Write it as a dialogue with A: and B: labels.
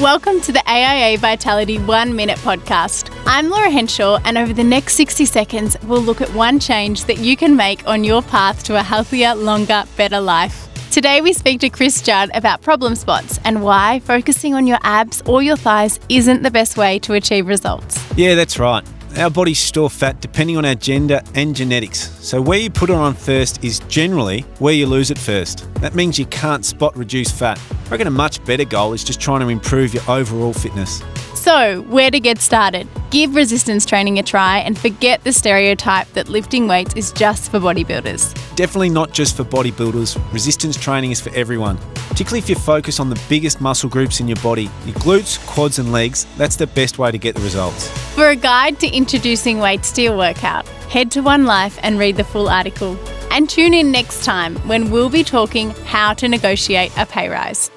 A: Welcome to the AIA Vitality One Minute Podcast. I'm Laura Henshaw, and over the next 60 seconds, we'll look at one change that you can make on your path to a healthier, longer, better life. Today, we speak to Chris Judd about problem spots and why focusing on your abs or your thighs isn't the best way to achieve results.
B: Yeah, that's right. Our bodies store fat depending on our gender and genetics. So, where you put it on first is generally where you lose it first. That means you can't spot reduce fat. I reckon a much better goal is just trying to improve your overall fitness.
A: So, where to get started? Give resistance training a try and forget the stereotype that lifting weights is just for bodybuilders.
B: Definitely not just for bodybuilders, resistance training is for everyone. Particularly if you focus on the biggest muscle groups in your body, your glutes, quads, and legs, that's the best way to get the results.
A: For a guide to introducing weights to your workout, head to One Life and read the full article. And tune in next time when we'll be talking how to negotiate a pay rise.